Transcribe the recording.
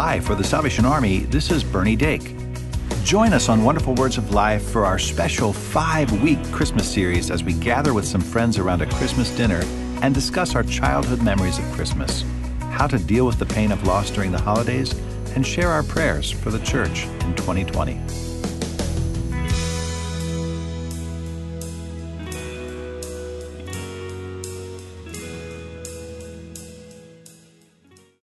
Hi, for the Salvation Army, this is Bernie Dake. Join us on Wonderful Words of Life for our special five week Christmas series as we gather with some friends around a Christmas dinner and discuss our childhood memories of Christmas, how to deal with the pain of loss during the holidays, and share our prayers for the church in 2020.